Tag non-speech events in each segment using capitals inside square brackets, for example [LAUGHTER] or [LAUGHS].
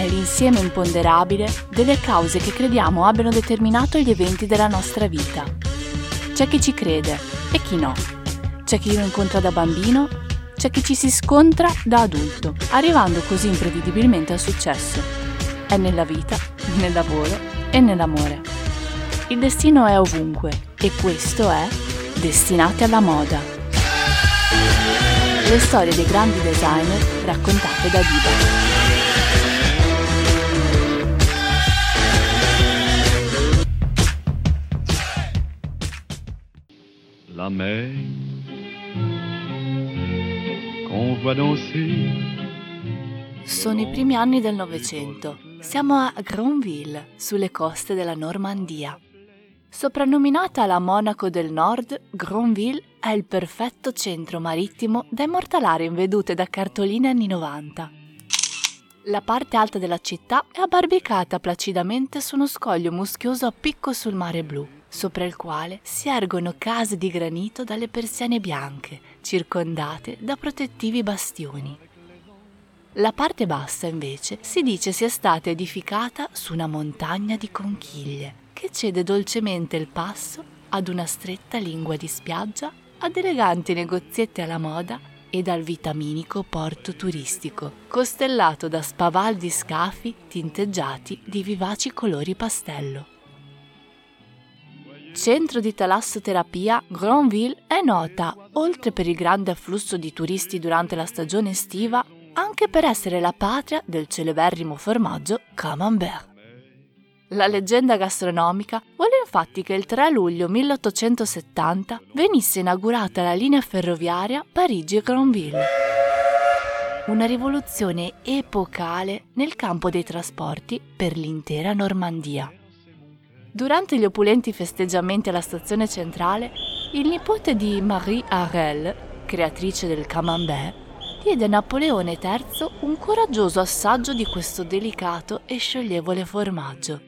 è l'insieme imponderabile delle cause che crediamo abbiano determinato gli eventi della nostra vita. C'è chi ci crede e chi no. C'è chi lo incontra da bambino, c'è chi ci si scontra da adulto, arrivando così imprevedibilmente al successo. È nella vita, nel lavoro e nell'amore. Il destino è ovunque e questo è Destinati alla moda. Le storie dei grandi designer raccontate da Diva. La mer qu'on voit danser. Sono i primi anni del Novecento. Siamo a Gronville, sulle coste della Normandia. Soprannominata la Monaco del Nord, Gronville è il perfetto centro marittimo da immortalare in vedute da cartoline anni 90. La parte alta della città è abbarbicata placidamente su uno scoglio muschioso a picco sul mare blu, sopra il quale si ergono case di granito dalle persiane bianche, circondate da protettivi bastioni. La parte bassa, invece, si dice sia stata edificata su una montagna di conchiglie, che cede dolcemente il passo ad una stretta lingua di spiaggia, ad eleganti negozietti alla moda e dal vitaminico porto turistico, costellato da spavaldi scafi tinteggiati di vivaci colori pastello. Centro di talassoterapia, Granville è nota, oltre per il grande afflusso di turisti durante la stagione estiva, anche per essere la patria del celeberrimo formaggio Camembert. La leggenda gastronomica vuole infatti che il 3 luglio 1870 venisse inaugurata la linea ferroviaria Parigi-Granville. Una rivoluzione epocale nel campo dei trasporti per l'intera Normandia. Durante gli opulenti festeggiamenti alla stazione centrale, il nipote di Marie Harel, creatrice del camembert, diede a Napoleone III un coraggioso assaggio di questo delicato e scioglievole formaggio.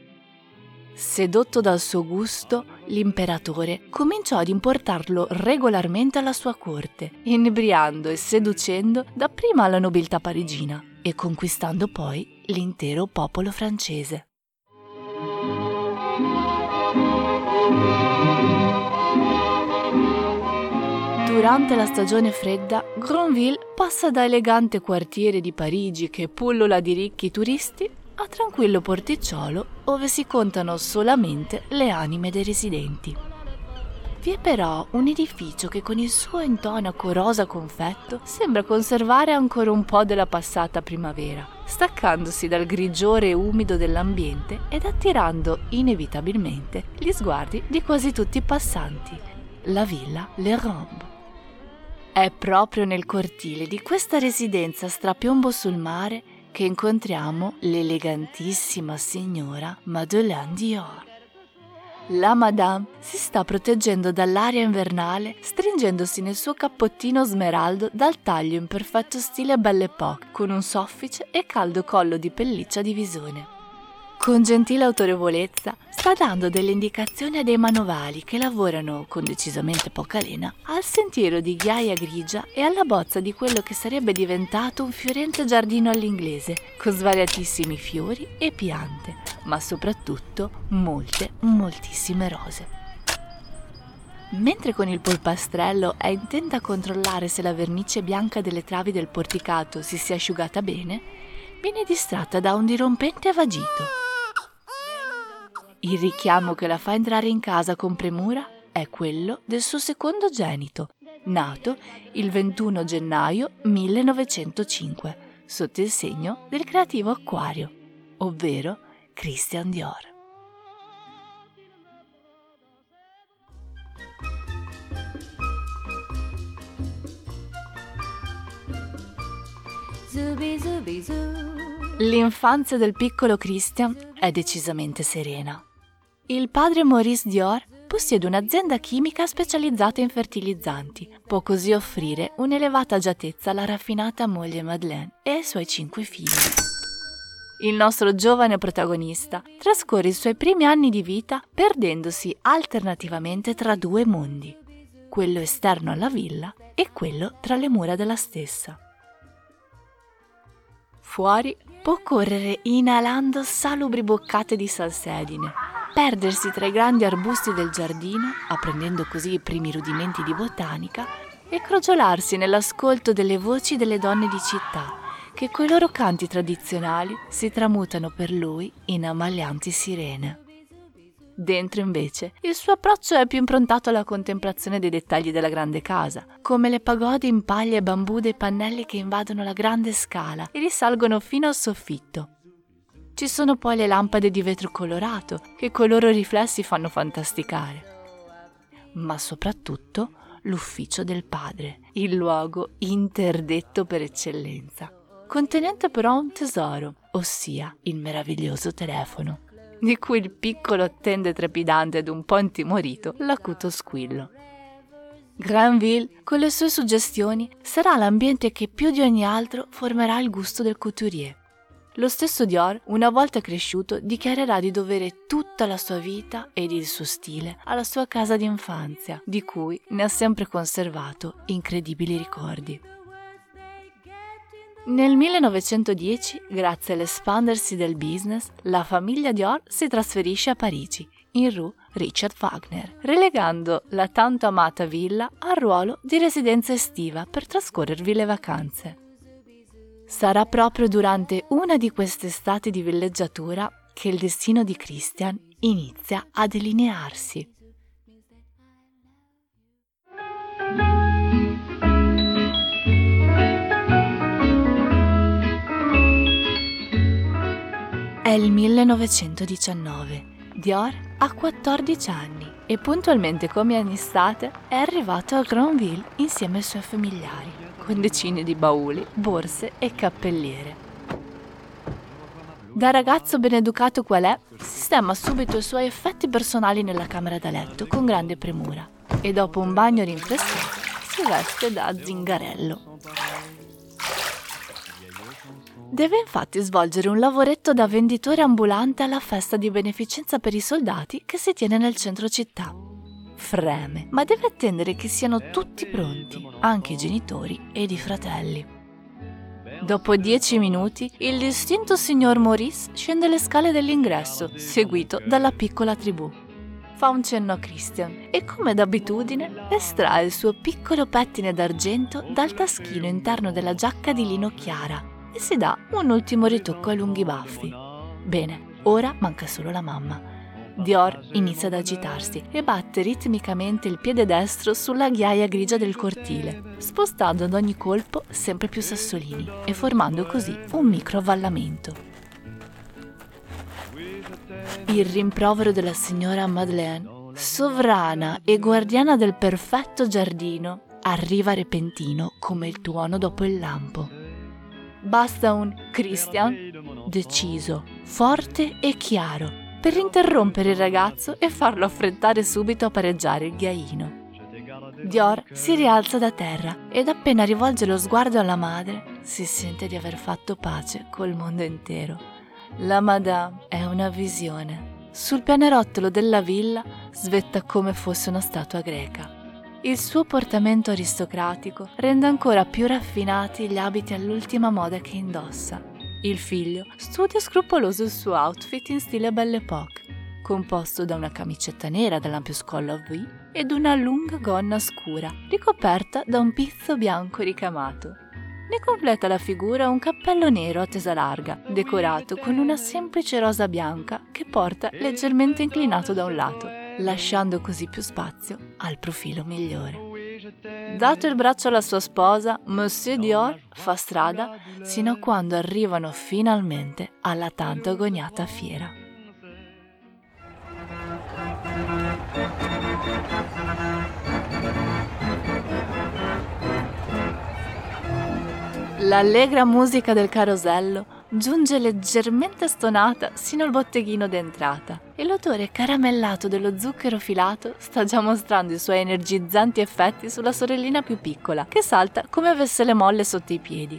Sedotto dal suo gusto, l'imperatore cominciò ad importarlo regolarmente alla sua corte, inebriando e seducendo dapprima la nobiltà parigina e conquistando poi l'intero popolo francese. Durante la stagione fredda, Granville passa da elegante quartiere di Parigi che pullula di ricchi turisti a tranquillo porticciolo dove si contano solamente le anime dei residenti. Vi è però un edificio che con il suo intonaco rosa confetto sembra conservare ancora un po' della passata primavera, staccandosi dal grigiore umido dell'ambiente ed attirando inevitabilmente gli sguardi di quasi tutti i passanti, la villa Le Rombe. È proprio nel cortile di questa residenza strapiombo sul mare che incontriamo l'elegantissima signora Madeleine Dior. La Madame si sta proteggendo dall'aria invernale stringendosi nel suo cappottino smeraldo dal taglio in perfetto stile Belle Époque con un soffice e caldo collo di pelliccia di visone. Con gentile autorevolezza sta dando delle indicazioni a dei manovali che lavorano con decisamente poca lena al sentiero di ghiaia grigia e alla bozza di quello che sarebbe diventato un fiorente giardino all'inglese con svariatissimi fiori e piante, ma soprattutto molte, moltissime rose. Mentre con il polpastrello è intenta a controllare se la vernice bianca delle travi del porticato si sia asciugata bene, viene distratta da un dirompente vagito. Il richiamo che la fa entrare in casa con premura è quello del suo secondogenito, nato il 21 gennaio 1905, sotto il segno del creativo acquario, ovvero Christian Dior. L'infanzia del piccolo Christian è decisamente serena. Il padre Maurice Dior possiede un'azienda chimica specializzata in fertilizzanti. Può così offrire un'elevata agiatezza alla raffinata moglie Madeleine e ai suoi cinque figli. Il nostro giovane protagonista trascorre i suoi primi anni di vita perdendosi alternativamente tra due mondi, quello esterno alla villa e quello tra le mura della stessa. Fuori può correre inalando salubri boccate di salsedine, perdersi tra i grandi arbusti del giardino, apprendendo così i primi rudimenti di botanica, e crogiolarsi nell'ascolto delle voci delle donne di città, che coi loro canti tradizionali si tramutano per lui in ammaglianti sirene. Dentro invece il suo approccio è più improntato alla contemplazione dei dettagli della grande casa, come le pagode in paglia e bambù dei pannelli che invadono la grande scala e risalgono fino al soffitto. Ci sono poi le lampade di vetro colorato che coi loro riflessi fanno fantasticare. Ma soprattutto l'ufficio del padre, il luogo interdetto per eccellenza, contenente però un tesoro, ossia il meraviglioso telefono di cui il piccolo attende trepidante ed un po' intimorito l'acuto squillo. Granville, con le sue suggestioni, sarà l'ambiente che più di ogni altro formerà il gusto del couturier. Lo stesso Dior, una volta cresciuto, dichiarerà di dovere tutta la sua vita ed il suo stile alla sua casa d'infanzia, di cui ne ha sempre conservato incredibili ricordi. Nel 1910, grazie all'espandersi del business, la famiglia Dior si trasferisce a Parigi, in Rue Richard Wagner, relegando la tanto amata villa al ruolo di residenza estiva per trascorrervi le vacanze. Sarà proprio durante una di queste estati di villeggiatura che il destino di Christian inizia a delinearsi. È il 1919. Dior ha 14 anni e puntualmente come ogni estate è arrivato a Granville insieme ai suoi familiari, con decine di bauli, borse e cappelliere. Da ragazzo ben educato qual è, sistema subito i suoi effetti personali nella camera da letto con grande premura e dopo un bagno rinfrescato si veste da zingarello. Deve infatti svolgere un lavoretto da venditore ambulante alla festa di beneficenza per i soldati che si tiene nel centro città. Freme, ma deve attendere che siano tutti pronti, anche i genitori ed i fratelli. Dopo dieci minuti, il distinto signor Maurice scende le scale dell'ingresso, seguito dalla piccola tribù. Fa un cenno a Christian e, come d'abitudine, estrae il suo piccolo pettine d'argento dal taschino interno della giacca di lino chiara e si dà un ultimo ritocco ai lunghi baffi. Bene, ora manca solo la mamma. Dior inizia ad agitarsi e batte ritmicamente il piede destro sulla ghiaia grigia del cortile, spostando ad ogni colpo sempre più sassolini e formando così un micro avvallamento. Il rimprovero della signora Madeleine, sovrana e guardiana del perfetto giardino, arriva repentino come il tuono dopo il lampo. Basta un Christian deciso, forte e chiaro per interrompere il ragazzo e farlo affrettare subito a pareggiare il ghiaino. Dior si rialza da terra ed appena rivolge lo sguardo alla madre si sente di aver fatto pace col mondo intero. La Madame è una visione. Sul pianerottolo della villa svetta come fosse una statua greca. Il suo portamento aristocratico rende ancora più raffinati gli abiti all'ultima moda che indossa. Il figlio studia scrupoloso il suo outfit in stile Belle Époque, composto da una camicetta nera dall'ampio scollo a V ed una lunga gonna scura, ricoperta da un pizzo bianco ricamato. Ne completa la figura un cappello nero a tesa larga, decorato con una semplice rosa bianca che porta leggermente inclinato da un lato lasciando così più spazio al profilo migliore. Dato il braccio alla sua sposa, Monsieur Dior fa strada sino a quando arrivano finalmente alla tanto agoniata fiera. L'allegra musica del carosello giunge leggermente stonata sino al botteghino d'entrata e l'odore caramellato dello zucchero filato sta già mostrando i suoi energizzanti effetti sulla sorellina più piccola, che salta come avesse le molle sotto i piedi.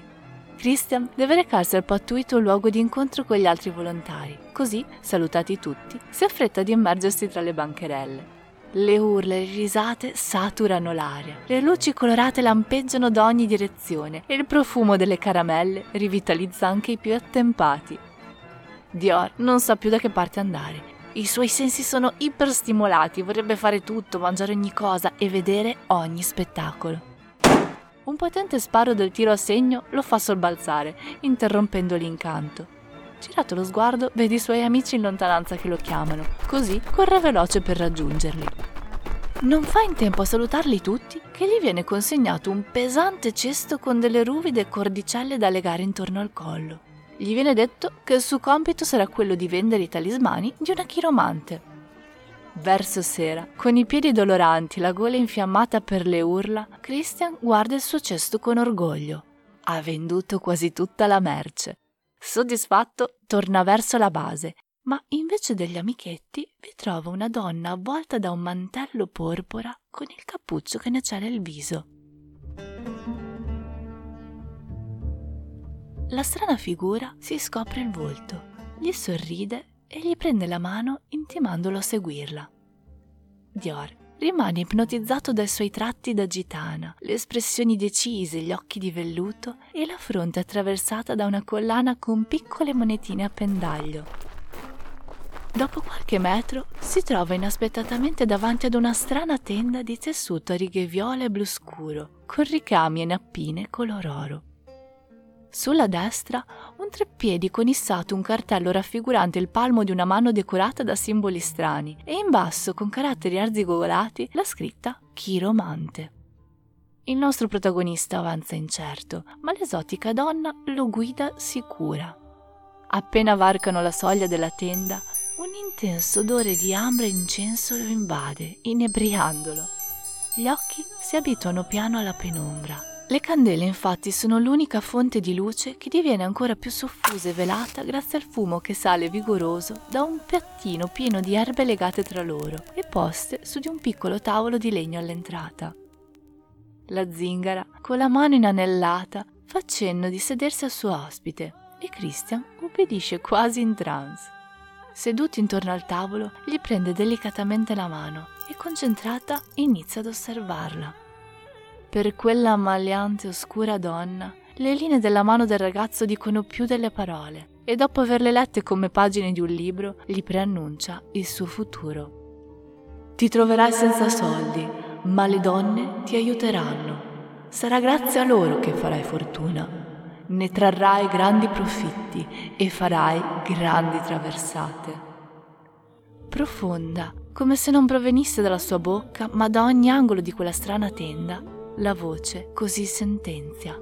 Christian deve recarsi al pattuito luogo di incontro con gli altri volontari, così, salutati tutti, si affretta di immergersi tra le bancherelle. Le urla e le risate saturano l'aria, le luci colorate lampeggiano da ogni direzione e il profumo delle caramelle rivitalizza anche i più attempati. Dior non sa più da che parte andare. I suoi sensi sono iperstimolati, vorrebbe fare tutto, mangiare ogni cosa e vedere ogni spettacolo. Un potente sparo del tiro a segno lo fa sobbalzare, interrompendo l'incanto. Girato lo sguardo, vede i suoi amici in lontananza che lo chiamano, così corre veloce per raggiungerli. Non fa in tempo a salutarli tutti che gli viene consegnato un pesante cesto con delle ruvide cordicelle da legare intorno al collo. Gli viene detto che il suo compito sarà quello di vendere i talismani di una chiromante. Verso sera, con i piedi doloranti, la gola infiammata per le urla, Christian guarda il suo cesto con orgoglio. Ha venduto quasi tutta la merce. Soddisfatto, torna verso la base, ma invece degli amichetti vi trova una donna avvolta da un mantello porpora con il cappuccio che ne cela il viso. La strana figura si scopre il volto, gli sorride e gli prende la mano intimandolo a seguirla. Dior rimane ipnotizzato dai suoi tratti da gitana, le espressioni decise, gli occhi di velluto e la fronte attraversata da una collana con piccole monetine a pendaglio. Dopo qualche metro si trova inaspettatamente davanti ad una strana tenda di tessuto a righe viola e blu scuro, con ricami e nappine color oro. Sulla destra un treppiedi con issato un cartello raffigurante il palmo di una mano decorata da simboli strani e in basso con caratteri arzigogolati la scritta Chiromante. Il nostro protagonista avanza incerto, ma l'esotica donna lo guida sicura. Appena varcano la soglia della tenda, un intenso odore di ambra e incenso lo invade, inebriandolo. Gli occhi si abituano piano alla penombra le candele infatti sono l'unica fonte di luce che diviene ancora più soffusa e velata grazie al fumo che sale vigoroso da un piattino pieno di erbe legate tra loro e poste su di un piccolo tavolo di legno all'entrata. La zingara, con la mano inanellata, fa cenno di sedersi al suo ospite e Christian ubbidisce quasi in trance. Seduto intorno al tavolo, gli prende delicatamente la mano e concentrata inizia ad osservarla. Per quella ammaliante oscura donna, le linee della mano del ragazzo dicono più delle parole e dopo averle lette come pagine di un libro, gli preannuncia il suo futuro. Ti troverai senza soldi, ma le donne ti aiuteranno. Sarà grazie a loro che farai fortuna. Ne trarrai grandi profitti e farai grandi traversate. Profonda, come se non provenisse dalla sua bocca, ma da ogni angolo di quella strana tenda, la voce così sentenzia.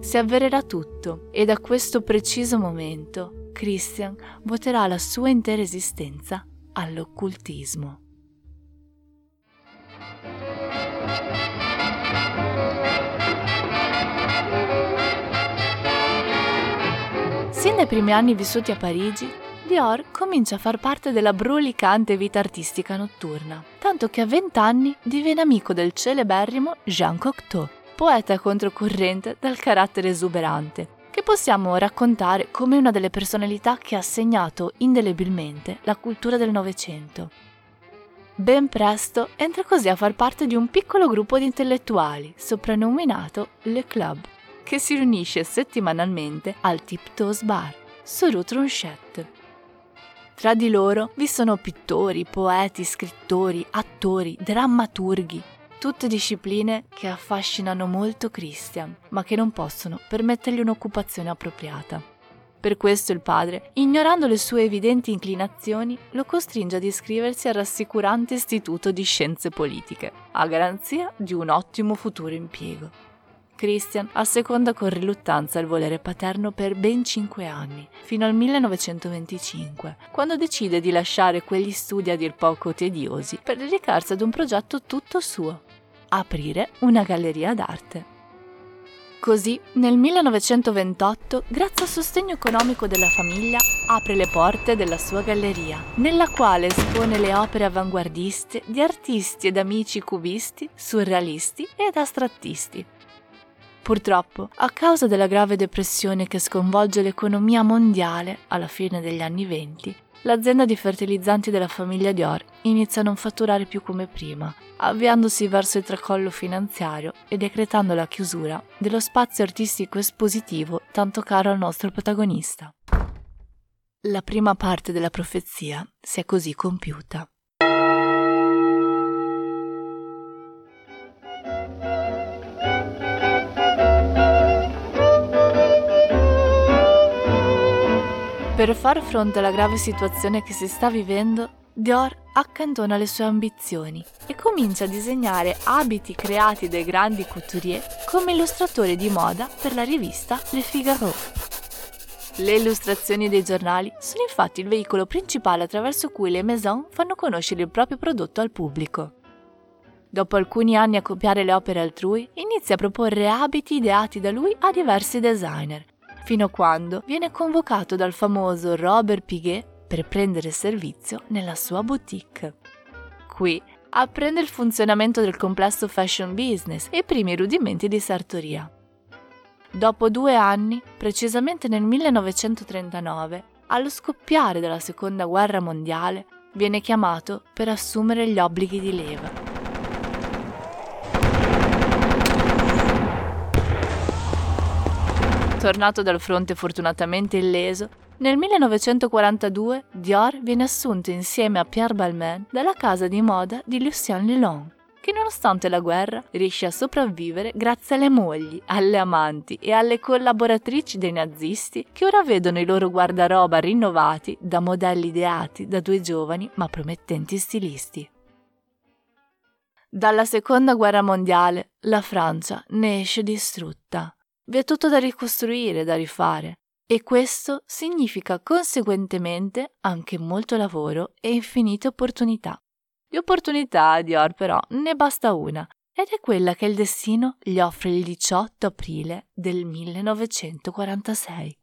Si avvererà tutto e da questo preciso momento Christian voterà la sua intera esistenza all'occultismo. Sin dai primi anni vissuti a Parigi, Dior comincia a far parte della brulicante vita artistica notturna, tanto che a 20 anni diviene amico del celeberrimo Jean Cocteau, poeta controcorrente dal carattere esuberante, che possiamo raccontare come una delle personalità che ha segnato indelebilmente la cultura del Novecento. Ben presto entra così a far parte di un piccolo gruppo di intellettuali, soprannominato Le Club, che si riunisce settimanalmente al Tiptoes Bar, su Rue Tronchet. Tra di loro vi sono pittori, poeti, scrittori, attori, drammaturghi, tutte discipline che affascinano molto Christian, ma che non possono permettergli un'occupazione appropriata. Per questo il padre, ignorando le sue evidenti inclinazioni, lo costringe ad iscriversi al rassicurante istituto di scienze politiche, a garanzia di un ottimo futuro impiego. Christian asseconda con riluttanza il volere paterno per ben cinque anni, fino al 1925, quando decide di lasciare quegli studi a dir poco tediosi per dedicarsi ad un progetto tutto suo, aprire una galleria d'arte. Così, nel 1928, grazie al sostegno economico della famiglia, apre le porte della sua galleria, nella quale espone le opere avanguardiste di artisti ed amici cubisti, surrealisti ed astrattisti, Purtroppo, a causa della grave depressione che sconvolge l'economia mondiale alla fine degli anni venti, l'azienda di fertilizzanti della famiglia Dior inizia a non fatturare più come prima, avviandosi verso il tracollo finanziario e decretando la chiusura dello spazio artistico espositivo tanto caro al nostro protagonista. La prima parte della profezia si è così compiuta. Per far fronte alla grave situazione che si sta vivendo, Dior accantona le sue ambizioni e comincia a disegnare abiti creati dai grandi couturier come illustratore di moda per la rivista Le Figaro. Le illustrazioni dei giornali sono infatti il veicolo principale attraverso cui le maison fanno conoscere il proprio prodotto al pubblico. Dopo alcuni anni a copiare le opere altrui, inizia a proporre abiti ideati da lui a diversi designer, fino a quando viene convocato dal famoso Robert Piguet per prendere servizio nella sua boutique. Qui apprende il funzionamento del complesso fashion business e i primi rudimenti di sartoria. Dopo due anni, precisamente nel 1939, allo scoppiare della Seconda Guerra Mondiale, viene chiamato per assumere gli obblighi di leva. Tornato dal fronte fortunatamente illeso, nel 1942 Dior viene assunto insieme a Pierre Balmain dalla casa di moda di Lucien Lelon, che nonostante la guerra riesce a sopravvivere grazie alle mogli, alle amanti e alle collaboratrici dei nazisti che ora vedono i loro guardaroba rinnovati da modelli ideati da due giovani ma promettenti stilisti. Dalla seconda guerra mondiale la Francia ne esce distrutta vi è tutto da ricostruire, da rifare. E questo significa conseguentemente anche molto lavoro e infinite opportunità. Di opportunità a Dior però ne basta una, ed è quella che il destino gli offre il 18 aprile del 1946.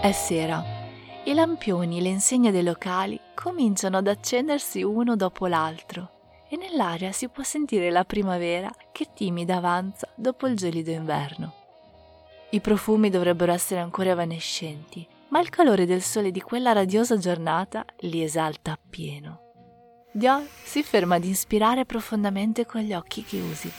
È sera. I lampioni e le insegne dei locali cominciano ad accendersi uno dopo l'altro e nell'aria si può sentire la primavera che timida avanza dopo il gelido inverno. I profumi dovrebbero essere ancora evanescenti, ma il calore del sole di quella radiosa giornata li esalta appieno. Dior si ferma ad inspirare profondamente con gli occhi chiusi.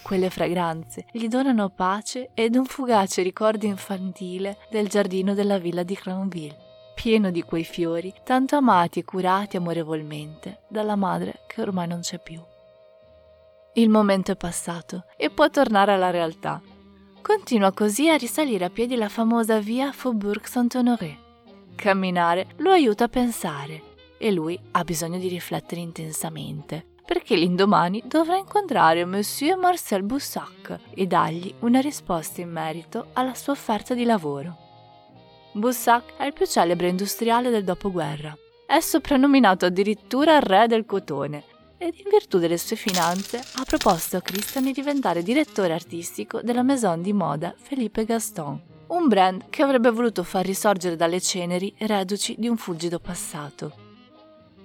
Quelle fragranze gli donano pace ed un fugace ricordo infantile del giardino della villa di Granville pieno di quei fiori, tanto amati e curati amorevolmente dalla madre che ormai non c'è più. Il momento è passato e può tornare alla realtà. Continua così a risalire a piedi la famosa via Faubourg Saint-Honoré. Camminare lo aiuta a pensare e lui ha bisogno di riflettere intensamente perché l'indomani dovrà incontrare Monsieur Marcel Boussac e dargli una risposta in merito alla sua offerta di lavoro. Boussac è il più celebre industriale del dopoguerra. È soprannominato addirittura re del cotone ed in virtù delle sue finanze ha proposto a Christian di diventare direttore artistico della maison di moda Felipe Gaston, un brand che avrebbe voluto far risorgere dalle ceneri reduci di un fulgido passato.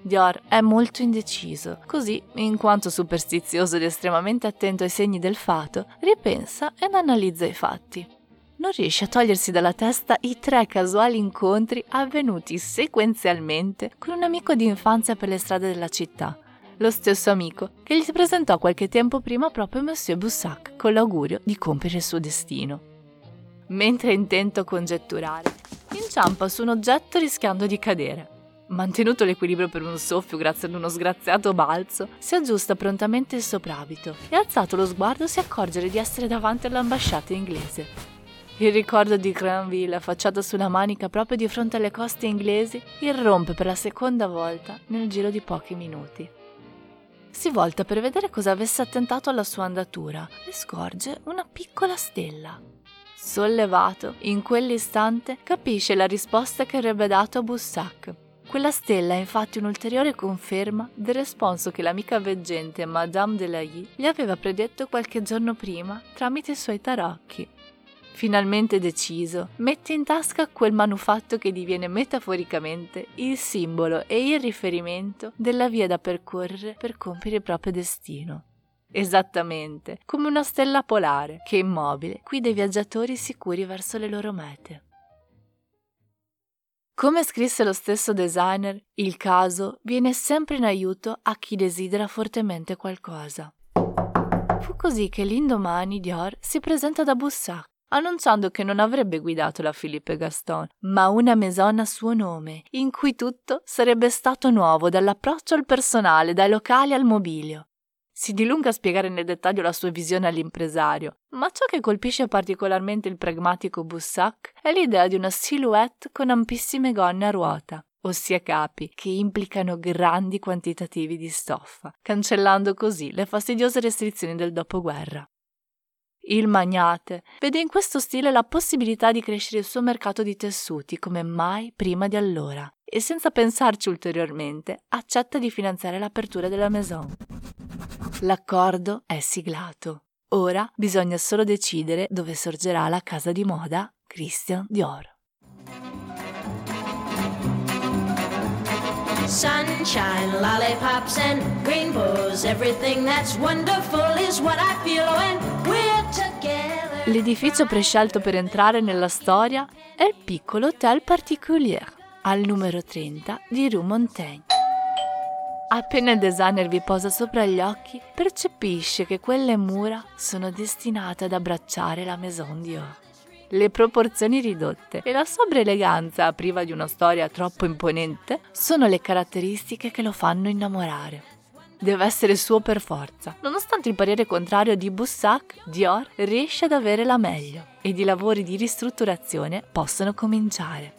Dior è molto indeciso, così, in quanto superstizioso ed estremamente attento ai segni del fato, ripensa ed analizza i fatti non riesce a togliersi dalla testa i tre casuali incontri avvenuti sequenzialmente con un amico di infanzia per le strade della città, lo stesso amico che gli presentò qualche tempo prima proprio Monsieur Boussac con l'augurio di compiere il suo destino. Mentre è intento congetturare, inciampa su un oggetto rischiando di cadere. Mantenuto l'equilibrio per un soffio grazie ad uno sgraziato balzo, si aggiusta prontamente il soprabito e alzato lo sguardo si accorge di essere davanti all'ambasciata inglese. Il ricordo di Granville affacciato sulla manica proprio di fronte alle coste inglesi irrompe per la seconda volta nel giro di pochi minuti. Si volta per vedere cosa avesse attentato alla sua andatura e scorge una piccola stella. Sollevato, in quell'istante capisce la risposta che avrebbe dato a Boussac. Quella stella è infatti un'ulteriore conferma del responso che l'amica veggente Madame Delahaye gli aveva predetto qualche giorno prima tramite i suoi tarocchi. Finalmente deciso, mette in tasca quel manufatto che diviene metaforicamente il simbolo e il riferimento della via da percorrere per compiere il proprio destino. Esattamente, come una stella polare che immobile guida i viaggiatori sicuri verso le loro mete. Come scrisse lo stesso designer, il caso viene sempre in aiuto a chi desidera fortemente qualcosa. Fu così che l'indomani Dior si presenta da Boussac, annunciando che non avrebbe guidato la Philippe Gaston, ma una maison a suo nome, in cui tutto sarebbe stato nuovo, dall'approccio al personale, dai locali al mobilio. Si dilunga a spiegare nel dettaglio la sua visione all'impresario, ma ciò che colpisce particolarmente il pragmatico Boussac è l'idea di una silhouette con ampissime gonne a ruota, ossia capi che implicano grandi quantitativi di stoffa, cancellando così le fastidiose restrizioni del dopoguerra. Il magnate vede in questo stile la possibilità di crescere il suo mercato di tessuti come mai prima di allora e senza pensarci ulteriormente accetta di finanziare l'apertura della maison. L'accordo è siglato. Ora bisogna solo decidere dove sorgerà la casa di moda Christian Dior. Sunshine, lollipops and rainbows, everything that's wonderful is what I feel when we're. L'edificio prescelto per entrare nella storia è il piccolo Hotel Particulier al numero 30 di Rue Montaigne. Appena il designer vi posa sopra gli occhi, percepisce che quelle mura sono destinate ad abbracciare la Maison Dior. Le proporzioni ridotte e la sobria eleganza, priva di una storia troppo imponente, sono le caratteristiche che lo fanno innamorare. Deve essere suo per forza. Nonostante il parere contrario di Boussac, Dior riesce ad avere la meglio ed i lavori di ristrutturazione possono cominciare.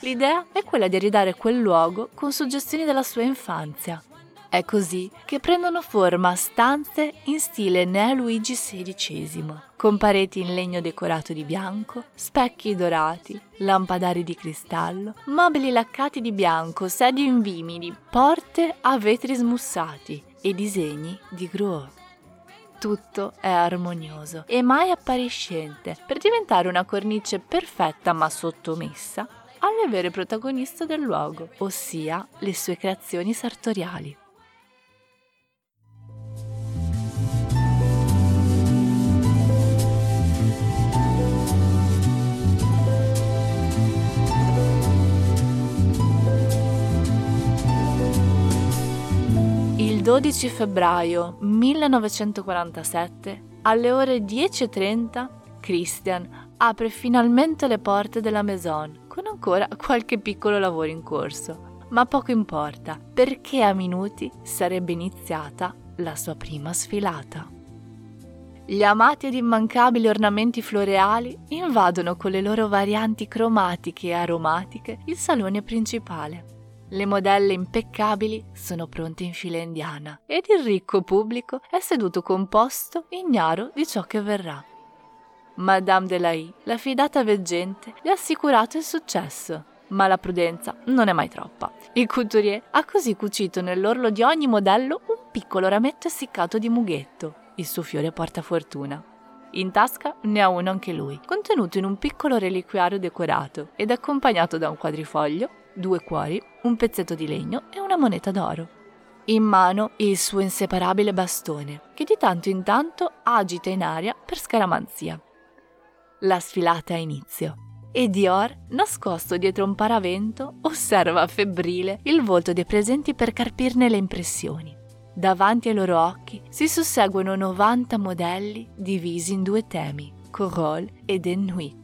L'idea è quella di ridare quel luogo con suggestioni della sua infanzia. È così che prendono forma stanze in stile neo-Luigi XVI, con pareti in legno decorato di bianco, specchi dorati, lampadari di cristallo, mobili laccati di bianco, sedie in vimini, porte a vetri smussati e disegni di Grouot. Tutto è armonioso e mai appariscente per diventare una cornice perfetta ma sottomessa alle vere protagoniste del luogo, ossia le sue creazioni sartoriali. 12 febbraio 1947, alle ore 10.30, Christian apre finalmente le porte della Maison con ancora qualche piccolo lavoro in corso. Ma poco importa, perché a minuti sarebbe iniziata la sua prima sfilata. Gli amati ed immancabili ornamenti floreali invadono con le loro varianti cromatiche e aromatiche il salone principale. Le modelle impeccabili sono pronte in fila indiana ed il ricco pubblico è seduto composto ignaro di ciò che verrà. Madame Delahaye, la fidata veggente, le ha assicurato il successo. Ma la prudenza non è mai troppa. Il couturier ha così cucito nell'orlo di ogni modello un piccolo rametto essiccato di mughetto, il suo fiore portafortuna. In tasca ne ha uno anche lui, contenuto in un piccolo reliquiario decorato ed accompagnato da un quadrifoglio, due cuori, un pezzetto di legno e una moneta d'oro. In mano il suo inseparabile bastone, che di tanto in tanto agita in aria per scaramanzia. La sfilata ha inizio e Dior, nascosto dietro un paravento, osserva febbrile il volto dei presenti per carpirne le impressioni. Davanti ai loro occhi si susseguono 90 modelli divisi in due temi, Corolle ed Ennui,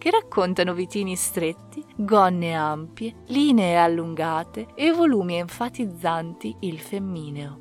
che raccontano vitini stretti, gonne ampie, linee allungate e volumi enfatizzanti il femmineo.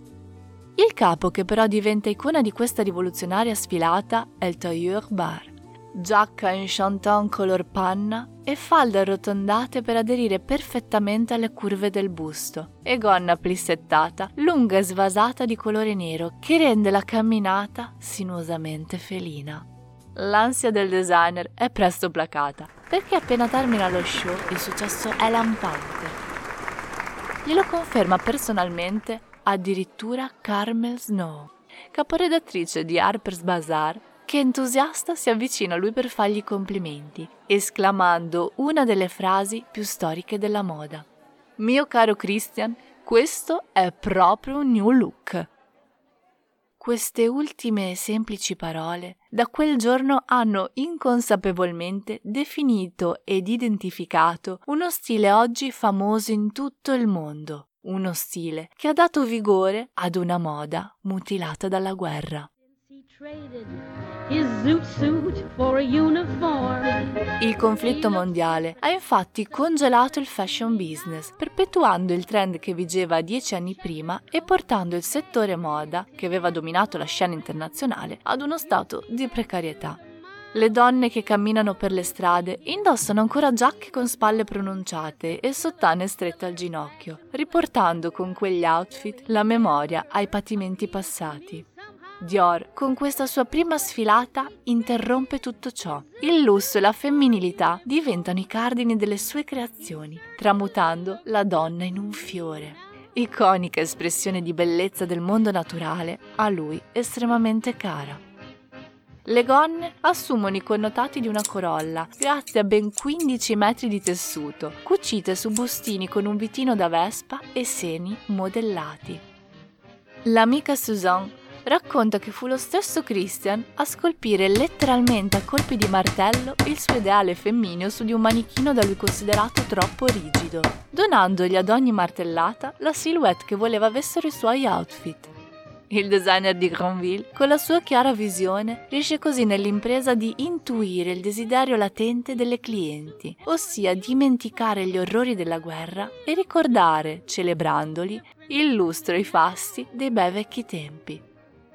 Il capo che però diventa icona di questa rivoluzionaria sfilata è il Tailleur Bar, giacca in chanton color panna e falde arrotondate per aderire perfettamente alle curve del busto e gonna plissettata, lunga e svasata di colore nero che rende la camminata sinuosamente felina. L'ansia del designer è presto placata perché appena termina lo show il successo è lampante. Glielo conferma personalmente addirittura Carmel Snow, caporedattrice di Harper's Bazaar che entusiasta si avvicina a lui per fargli complimenti, esclamando una delle frasi più storiche della moda. Mio caro Christian, questo è proprio un new look. Queste ultime semplici parole da quel giorno hanno inconsapevolmente definito ed identificato uno stile oggi famoso in tutto il mondo, uno stile che ha dato vigore ad una moda mutilata dalla guerra. Il conflitto mondiale ha infatti congelato il fashion business, perpetuando il trend che vigeva dieci anni prima e portando il settore moda, che aveva dominato la scena internazionale, ad uno stato di precarietà. Le donne che camminano per le strade indossano ancora giacche con spalle pronunciate e sottane strette al ginocchio, riportando con quegli outfit la memoria ai patimenti passati. Dior, con questa sua prima sfilata, interrompe tutto ciò. Il lusso e la femminilità diventano i cardini delle sue creazioni, tramutando la donna in un fiore. Iconica espressione di bellezza del mondo naturale, a lui estremamente cara. Le gonne assumono i connotati di una corolla, grazie a ben 15 metri di tessuto, cucite su bustini con un vitino da vespa e seni modellati. L'amica Suzanne racconta che fu lo stesso Christian a scolpire letteralmente a colpi di martello il suo ideale femmineo su di un manichino da lui considerato troppo rigido, donandogli ad ogni martellata la silhouette che voleva avessero i suoi outfit. Il designer di Granville, con la sua chiara visione, riesce così nell'impresa di intuire il desiderio latente delle clienti, ossia dimenticare gli orrori della guerra e ricordare, celebrandoli, il lustro e i fasti dei bei vecchi tempi.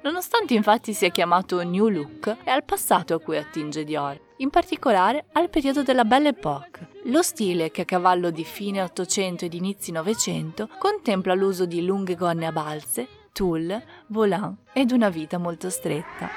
Nonostante infatti sia chiamato New Look, è al passato a cui attinge Dior, in particolare al periodo della Belle Époque. Lo stile, che a cavallo di fine 800 ed inizi 900, contempla l'uso di lunghe gonne a balze, tulle, volant ed una vita molto stretta.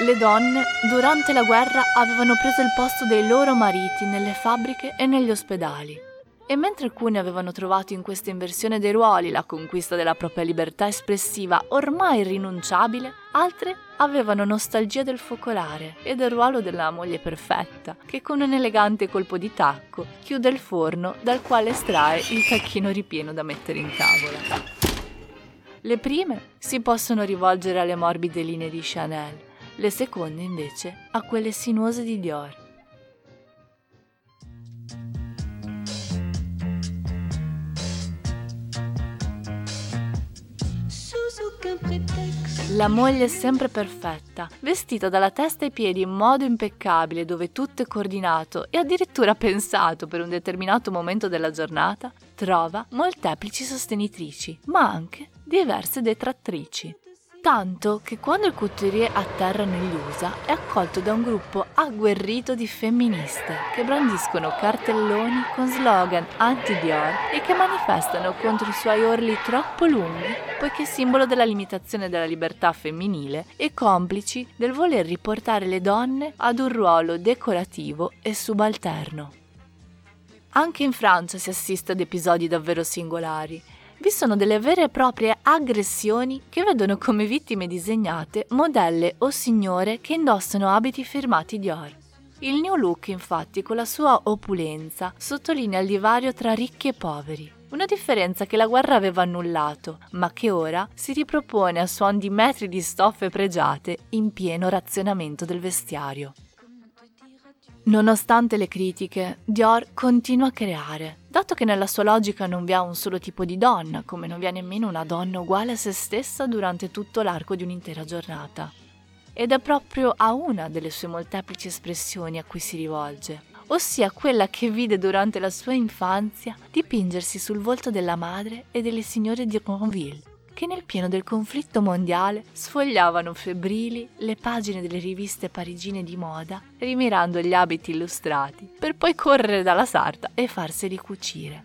Le donne, durante la guerra, avevano preso il posto dei loro mariti nelle fabbriche e negli ospedali. E mentre alcuni avevano trovato in questa inversione dei ruoli la conquista della propria libertà espressiva ormai irrinunciabile, altre avevano nostalgia del focolare e del ruolo della moglie perfetta, che con un elegante colpo di tacco chiude il forno dal quale estrae il tacchino ripieno da mettere in tavola. Le prime si possono rivolgere alle morbide linee di Chanel, le seconde invece a quelle sinuose di Dior. La moglie è sempre perfetta, vestita dalla testa ai piedi in modo impeccabile, dove tutto è coordinato e addirittura [LAUGHS] pensato per un determinato momento della giornata, trova molteplici sostenitrici, ma anche diverse detrattrici tanto che quando il couturier atterra negli USA è accolto da un gruppo agguerrito di femministe che brandiscono cartelloni con slogan anti-Dior e che manifestano contro i suoi orli troppo lunghi, poiché simbolo della limitazione della libertà femminile e complici del voler riportare le donne ad un ruolo decorativo e subalterno. Anche in Francia si assiste ad episodi davvero singolari vi sono delle vere e proprie aggressioni che vedono come vittime disegnate modelle o signore che indossano abiti firmati Dior. Il New Look, infatti, con la sua opulenza, sottolinea il divario tra ricchi e poveri. Una differenza che la guerra aveva annullato, ma che ora si ripropone a suon di metri di stoffe pregiate in pieno razionamento del vestiario. Nonostante le critiche, Dior continua a creare, dato che nella sua logica non vi ha un solo tipo di donna, come non vi ha nemmeno una donna uguale a se stessa durante tutto l'arco di un'intera giornata. Ed è proprio a una delle sue molteplici espressioni a cui si rivolge, ossia quella che vide durante la sua infanzia dipingersi sul volto della madre e delle signore di Granville che nel pieno del conflitto mondiale sfogliavano febbrili le pagine delle riviste parigine di moda, rimirando gli abiti illustrati, per poi correre dalla sarta e farseli cucire.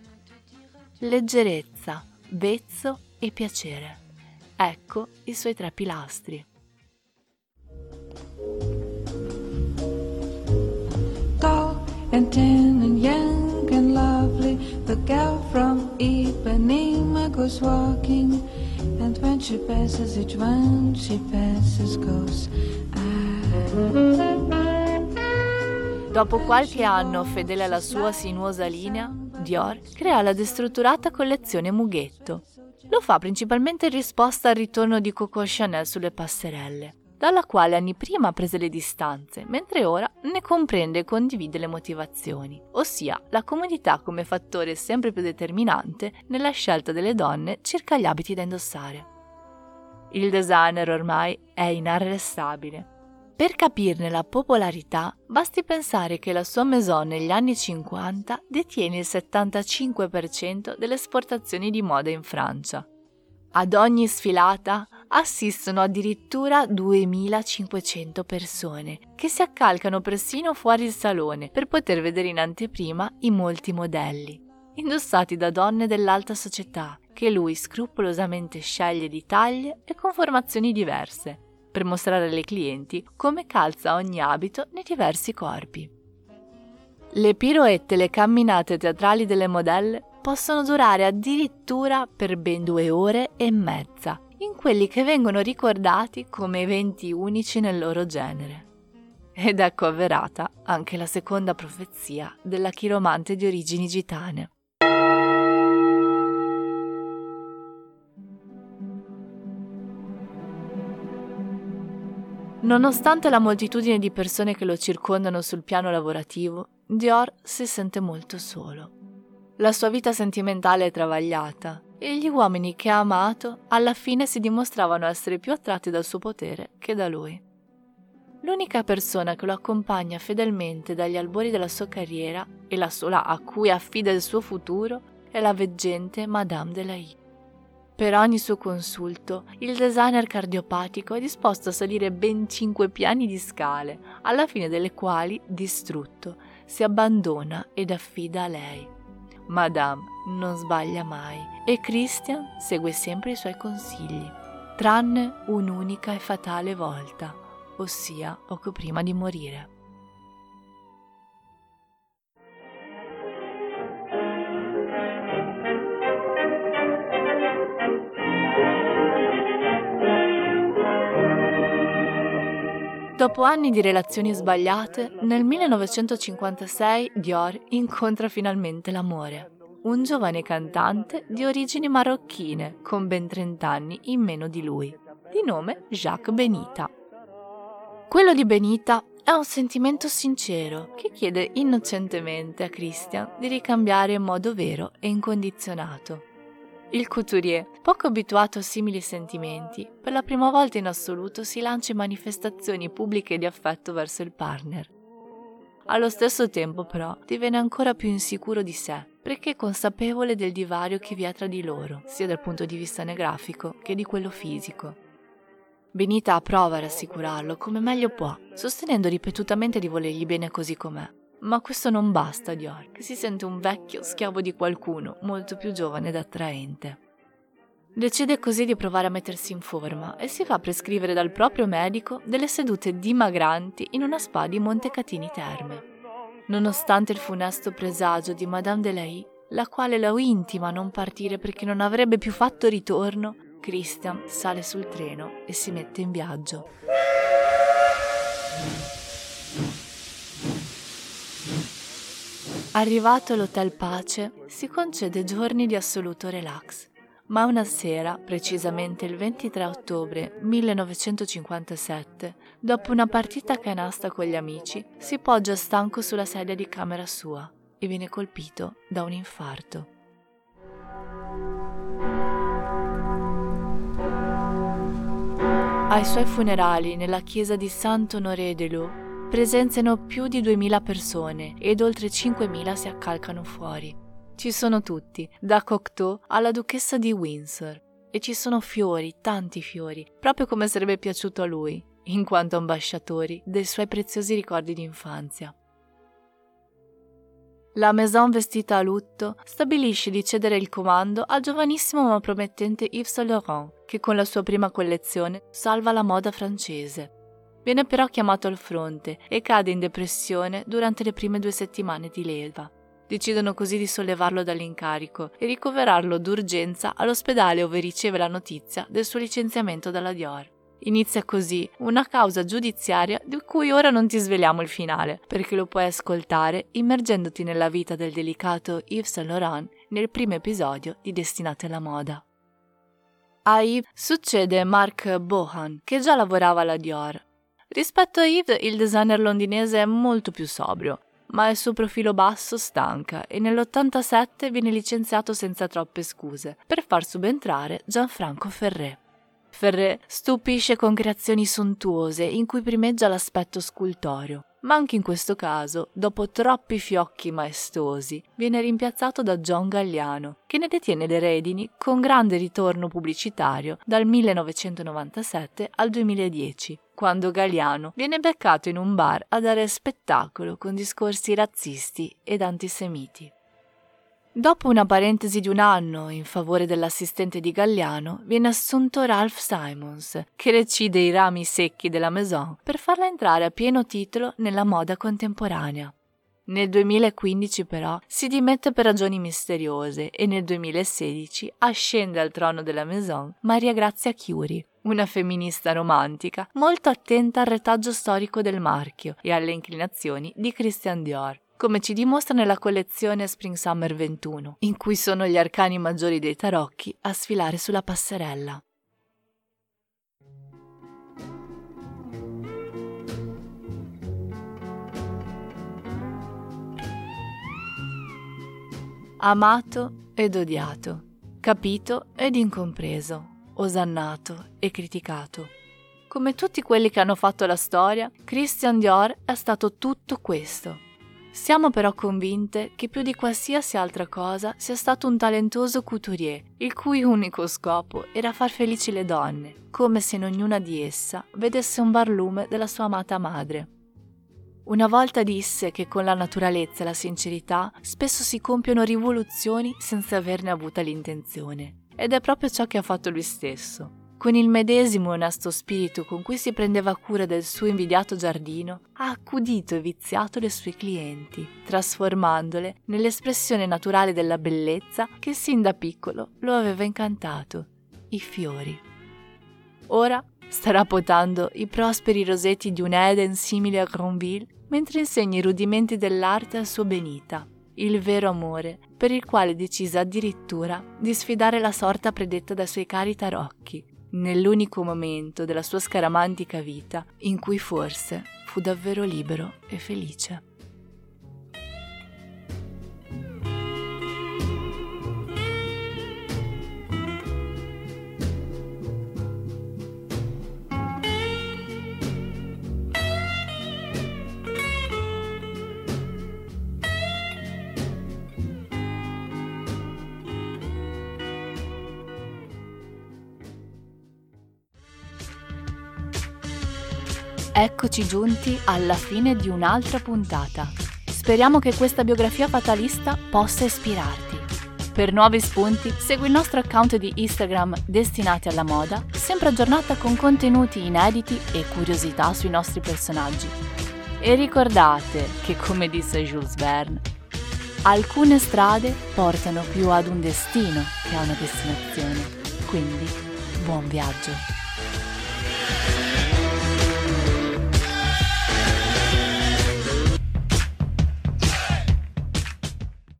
Leggerezza, vezzo e piacere. Ecco i suoi tre pilastri. Tall and tan and young and lovely, the girl from Ipanema goes walking And when she passes, each one she passes goes. Dopo qualche anno, fedele alla sua sinuosa linea, Dior crea la destrutturata collezione Mughetto, Lo fa principalmente in risposta al ritorno di Coco Chanel sulle passerelle, dalla quale anni prima prese le distanze, mentre ora ne comprende e condivide le motivazioni, ossia la comodità come fattore sempre più determinante nella scelta delle donne circa gli abiti da indossare. Il designer ormai è inarrestabile. Per capirne la popolarità, basti pensare che la sua maison negli anni 50 detiene il 75% delle esportazioni di moda in Francia. Ad ogni sfilata assistono addirittura 2500 persone che si accalcano persino fuori il salone per poter vedere in anteprima i molti modelli, indossati da donne dell'alta società che lui scrupolosamente sceglie di taglie e conformazioni diverse, per mostrare alle clienti come calza ogni abito nei diversi corpi. Le piroette e le camminate teatrali delle modelle possono durare addirittura per ben due ore e mezza, in quelli che vengono ricordati come eventi unici nel loro genere. Ed ecco avverata anche la seconda profezia della chiromante di origini gitane. Nonostante la moltitudine di persone che lo circondano sul piano lavorativo, Dior si sente molto solo. La sua vita sentimentale è travagliata e gli uomini che ha amato alla fine si dimostravano essere più attratti dal suo potere che da lui. L'unica persona che lo accompagna fedelmente dagli albori della sua carriera e la sola a cui affida il suo futuro è la veggente Madame de la I. Per ogni suo consulto, il designer cardiopatico è disposto a salire ben cinque piani di scale, alla fine delle quali, distrutto, si abbandona ed affida a lei. Madame non sbaglia mai e Christian segue sempre i suoi consigli, tranne un'unica e fatale volta, ossia poco prima di morire. Dopo anni di relazioni sbagliate, nel 1956 Dior incontra finalmente l'amore, un giovane cantante di origini marocchine con ben 30 anni in meno di lui, di nome Jacques Benita. Quello di Benita è un sentimento sincero che chiede innocentemente a Christian di ricambiare in modo vero e incondizionato. Il couturier, poco abituato a simili sentimenti, per la prima volta in assoluto si lancia in manifestazioni pubbliche di affetto verso il partner. Allo stesso tempo, però, diviene ancora più insicuro di sé, perché consapevole del divario che vi è tra di loro, sia dal punto di vista anagrafico che di quello fisico. Benita prova a rassicurarlo come meglio può, sostenendo ripetutamente di volergli bene così com'è. Ma questo non basta a Dior, che si sente un vecchio schiavo di qualcuno molto più giovane ed attraente. Decide così di provare a mettersi in forma e si fa prescrivere dal proprio medico delle sedute dimagranti in una spa di Montecatini Terme. Nonostante il funesto presagio di Madame Delahaye, la quale lo intima a non partire perché non avrebbe più fatto ritorno, Christian sale sul treno e si mette in viaggio. Arrivato all'Hotel Pace, si concede giorni di assoluto relax, ma una sera, precisamente il 23 ottobre 1957, dopo una partita canasta con gli amici, si poggia stanco sulla sedia di camera sua e viene colpito da un infarto. Ai suoi funerali nella chiesa di Saint-Honoré de Laux presenziano più di 2000 persone ed oltre 5000 si accalcano fuori. Ci sono tutti, da Cocteau alla duchessa di Windsor. E ci sono fiori, tanti fiori, proprio come sarebbe piaciuto a lui, in quanto ambasciatori dei suoi preziosi ricordi di infanzia. La Maison vestita a lutto stabilisce di cedere il comando al giovanissimo ma promettente Yves Saint Laurent, che con la sua prima collezione salva la moda francese. Viene però chiamato al fronte e cade in depressione durante le prime due settimane di leva. Decidono così di sollevarlo dall'incarico e ricoverarlo d'urgenza all'ospedale dove riceve la notizia del suo licenziamento dalla Dior. Inizia così una causa giudiziaria di cui ora non ti sveliamo il finale, perché lo puoi ascoltare immergendoti nella vita del delicato Yves Saint Laurent nel primo episodio di Destinate alla moda. A Yves succede Mark Bohan, che già lavorava alla Dior. Rispetto a Yves, il designer londinese è molto più sobrio, ma il suo profilo basso stanca e nell'87 viene licenziato senza troppe scuse per far subentrare Gianfranco Ferré. Ferré stupisce con creazioni sontuose in cui primeggia l'aspetto scultoreo, ma anche in questo caso, dopo troppi fiocchi maestosi, viene rimpiazzato da John Galliano, che ne detiene le redini con grande ritorno pubblicitario dal 1997 al 2010, quando Galliano viene beccato in un bar a dare spettacolo con discorsi razzisti ed antisemiti. Dopo una parentesi di un anno in favore dell'assistente di Galliano, viene assunto Ralph Simons, che recide i rami secchi della Maison per farla entrare a pieno titolo nella moda contemporanea. Nel 2015 però si dimette per ragioni misteriose e nel 2016 ascende al trono della Maison Maria Grazia Chiuri, una femminista romantica molto attenta al retaggio storico del marchio e alle inclinazioni di Christian Dior come ci dimostra nella collezione Spring Summer 21, in cui sono gli arcani maggiori dei tarocchi a sfilare sulla passerella. Amato ed odiato, capito ed incompreso, osannato e criticato. Come tutti quelli che hanno fatto la storia, Christian Dior è stato tutto questo siamo però convinte che più di qualsiasi altra cosa sia stato un talentuoso couturier, il cui unico scopo era far felici le donne, come se in ognuna di essa vedesse un barlume della sua amata madre. Una volta disse che con la naturalezza e la sincerità spesso si compiono rivoluzioni senza averne avuta l'intenzione, ed è proprio ciò che ha fatto lui stesso. Con il medesimo onesto spirito con cui si prendeva cura del suo invidiato giardino, ha accudito e viziato le sue clienti, trasformandole nell'espressione naturale della bellezza che sin da piccolo lo aveva incantato, i fiori. Ora starà potando i prosperi rosetti di un Eden simile a Gronville mentre insegna i rudimenti dell'arte al suo Benita, il vero amore, per il quale decise addirittura di sfidare la sorta predetta dai suoi cari tarocchi, nell'unico momento della sua scaramantica vita in cui forse fu davvero libero e felice. Eccoci giunti alla fine di un'altra puntata. Speriamo che questa biografia fatalista possa ispirarti. Per nuovi spunti, segui il nostro account di Instagram destinati alla moda, sempre aggiornata con contenuti inediti e curiosità sui nostri personaggi. E ricordate che, come disse Jules Verne, alcune strade portano più ad un destino che a una destinazione. Quindi, buon viaggio!